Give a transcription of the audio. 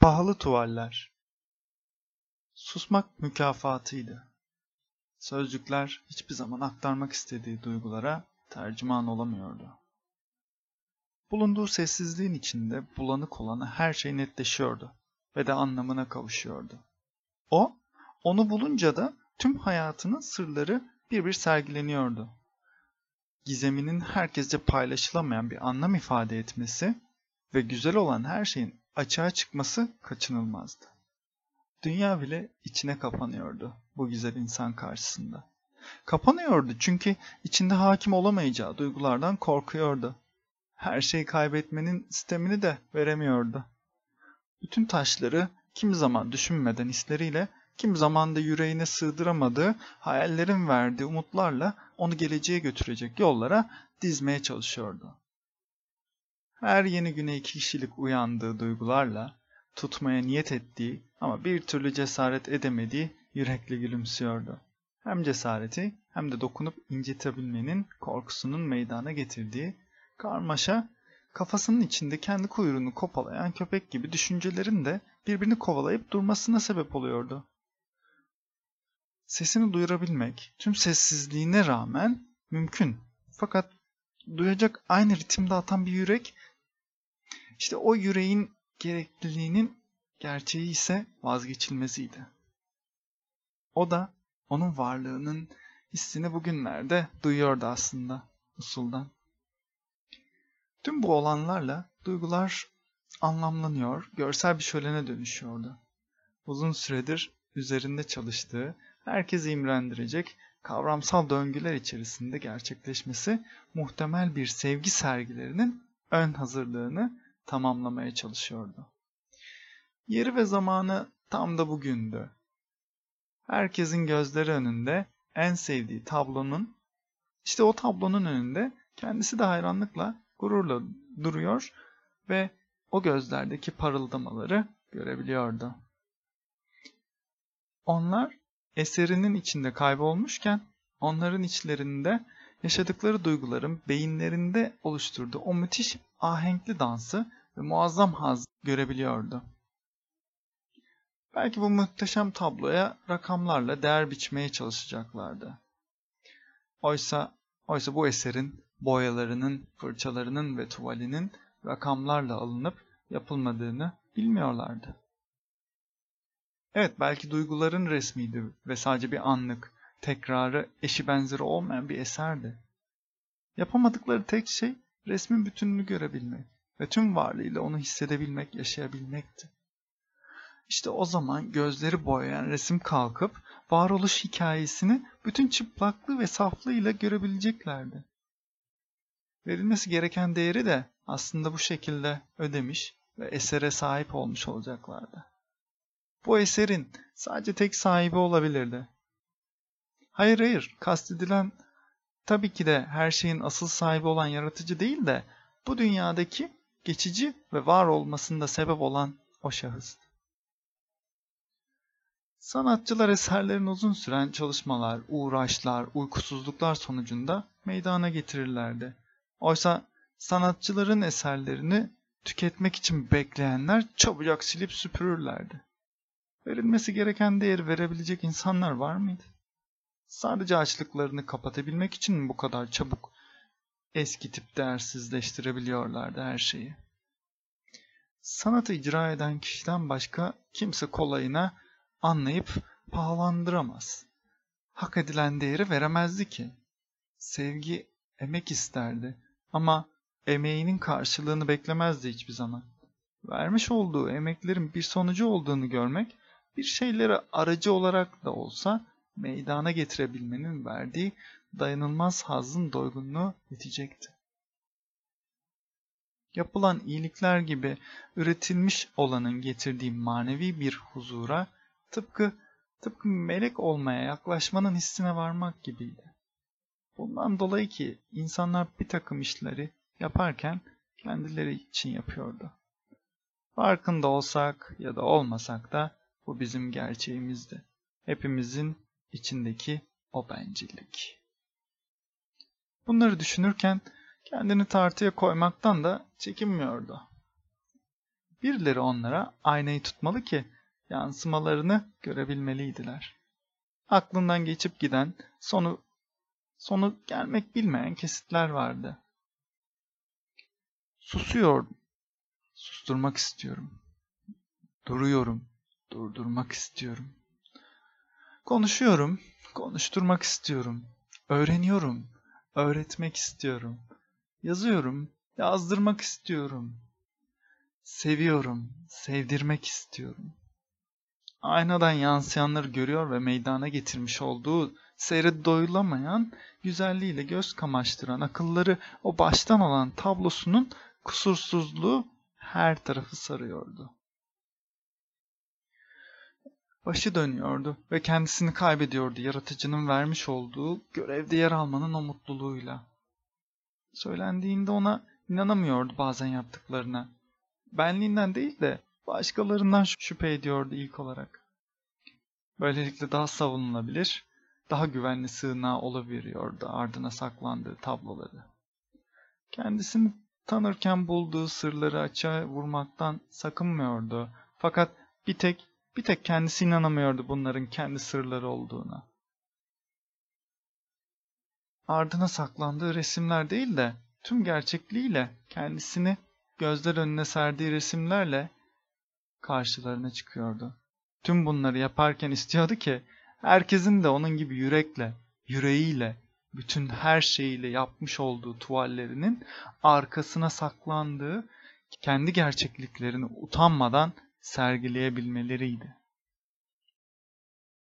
Pahalı tuvaller. Susmak mükafatıydı. Sözcükler hiçbir zaman aktarmak istediği duygulara tercüman olamıyordu. Bulunduğu sessizliğin içinde bulanık olanı her şey netleşiyordu ve de anlamına kavuşuyordu. O, onu bulunca da tüm hayatının sırları bir bir sergileniyordu. Gizeminin herkesce paylaşılamayan bir anlam ifade etmesi ve güzel olan her şeyin açığa çıkması kaçınılmazdı. Dünya bile içine kapanıyordu bu güzel insan karşısında. Kapanıyordu çünkü içinde hakim olamayacağı duygulardan korkuyordu. Her şeyi kaybetmenin istemini de veremiyordu. Bütün taşları kimi zaman düşünmeden hisleriyle, kimi zaman da yüreğine sığdıramadığı, hayallerin verdiği umutlarla onu geleceğe götürecek yollara dizmeye çalışıyordu. Her yeni güne iki kişilik uyandığı duygularla, tutmaya niyet ettiği ama bir türlü cesaret edemediği yürekli gülümsüyordu. Hem cesareti hem de dokunup incitebilmenin korkusunun meydana getirdiği karmaşa, kafasının içinde kendi kuyruğunu kopalayan köpek gibi düşüncelerin de birbirini kovalayıp durmasına sebep oluyordu. Sesini duyurabilmek tüm sessizliğine rağmen mümkün. Fakat duyacak aynı ritimde atan bir yürek, işte o yüreğin gerekliliğinin gerçeği ise vazgeçilmeziydi. O da onun varlığının hissini bugünlerde duyuyordu aslında usuldan. Tüm bu olanlarla duygular anlamlanıyor, görsel bir şölene dönüşüyordu. Uzun süredir üzerinde çalıştığı, herkesi imrendirecek kavramsal döngüler içerisinde gerçekleşmesi muhtemel bir sevgi sergilerinin ön hazırlığını tamamlamaya çalışıyordu. Yeri ve zamanı tam da bugündü. Herkesin gözleri önünde en sevdiği tablonun, işte o tablonun önünde kendisi de hayranlıkla, gururla duruyor ve o gözlerdeki parıldamaları görebiliyordu. Onlar eserinin içinde kaybolmuşken onların içlerinde yaşadıkları duyguların beyinlerinde oluşturduğu o müthiş ahenkli dansı ve muazzam haz görebiliyordu. Belki bu muhteşem tabloya rakamlarla değer biçmeye çalışacaklardı. Oysa, oysa bu eserin boyalarının, fırçalarının ve tuvalinin rakamlarla alınıp yapılmadığını bilmiyorlardı. Evet belki duyguların resmiydi ve sadece bir anlık, tekrarı, eşi benzeri olmayan bir eserdi. Yapamadıkları tek şey resmin bütününü görebilmek ve tüm varlığıyla onu hissedebilmek, yaşayabilmekti. İşte o zaman gözleri boyayan resim kalkıp varoluş hikayesini bütün çıplaklığı ve saflığıyla görebileceklerdi. Verilmesi gereken değeri de aslında bu şekilde ödemiş ve esere sahip olmuş olacaklardı. Bu eserin sadece tek sahibi olabilirdi. Hayır hayır, kastedilen tabii ki de her şeyin asıl sahibi olan yaratıcı değil de bu dünyadaki geçici ve var olmasında sebep olan o şahıs. Sanatçılar eserlerin uzun süren çalışmalar, uğraşlar, uykusuzluklar sonucunda meydana getirirlerdi. Oysa sanatçıların eserlerini tüketmek için bekleyenler çabucak silip süpürürlerdi. Verilmesi gereken değeri verebilecek insanlar var mıydı? Sadece açlıklarını kapatabilmek için mi bu kadar çabuk eskitip değersizleştirebiliyorlardı her şeyi? Sanatı icra eden kişiden başka kimse kolayına anlayıp pahalandıramaz. Hak edilen değeri veremezdi ki. Sevgi emek isterdi ama emeğinin karşılığını beklemezdi hiçbir zaman. Vermiş olduğu emeklerin bir sonucu olduğunu görmek, bir şeyleri aracı olarak da olsa meydana getirebilmenin verdiği dayanılmaz hazın doygunluğu yetecekti. Yapılan iyilikler gibi üretilmiş olanın getirdiği manevi bir huzura tıpkı tıpkı melek olmaya yaklaşmanın hissine varmak gibiydi. Bundan dolayı ki insanlar bir takım işleri yaparken kendileri için yapıyordu. Farkında olsak ya da olmasak da bu bizim gerçeğimizdi. Hepimizin içindeki o bencillik. Bunları düşünürken kendini tartıya koymaktan da çekinmiyordu. birileri onlara aynayı tutmalı ki yansımalarını görebilmeliydiler. Aklından geçip giden, sonu sonu gelmek bilmeyen kesitler vardı. Susuyordum. Susturmak istiyorum. Duruyorum. Durdurmak istiyorum. Konuşuyorum. Konuşturmak istiyorum. Öğreniyorum. Öğretmek istiyorum. Yazıyorum. Yazdırmak istiyorum. Seviyorum. Sevdirmek istiyorum. Aynadan yansıyanları görüyor ve meydana getirmiş olduğu seyre doyulamayan güzelliğiyle göz kamaştıran akılları o baştan olan tablosunun kusursuzluğu her tarafı sarıyordu. Başı dönüyordu ve kendisini kaybediyordu yaratıcının vermiş olduğu görevde yer almanın o mutluluğuyla. Söylendiğinde ona inanamıyordu bazen yaptıklarına. Benliğinden değil de başkalarından şüphe ediyordu ilk olarak. Böylelikle daha savunulabilir, daha güvenli sığınağı olabiliyordu ardına saklandığı tabloları. Kendisini tanırken bulduğu sırları açığa vurmaktan sakınmıyordu. Fakat bir tek bir tek kendisi inanamıyordu bunların kendi sırları olduğuna. Ardına saklandığı resimler değil de tüm gerçekliğiyle kendisini gözler önüne serdiği resimlerle karşılarına çıkıyordu. Tüm bunları yaparken istiyordu ki herkesin de onun gibi yürekle, yüreğiyle, bütün her şeyiyle yapmış olduğu tuvallerinin arkasına saklandığı kendi gerçekliklerini utanmadan sergileyebilmeleriydi.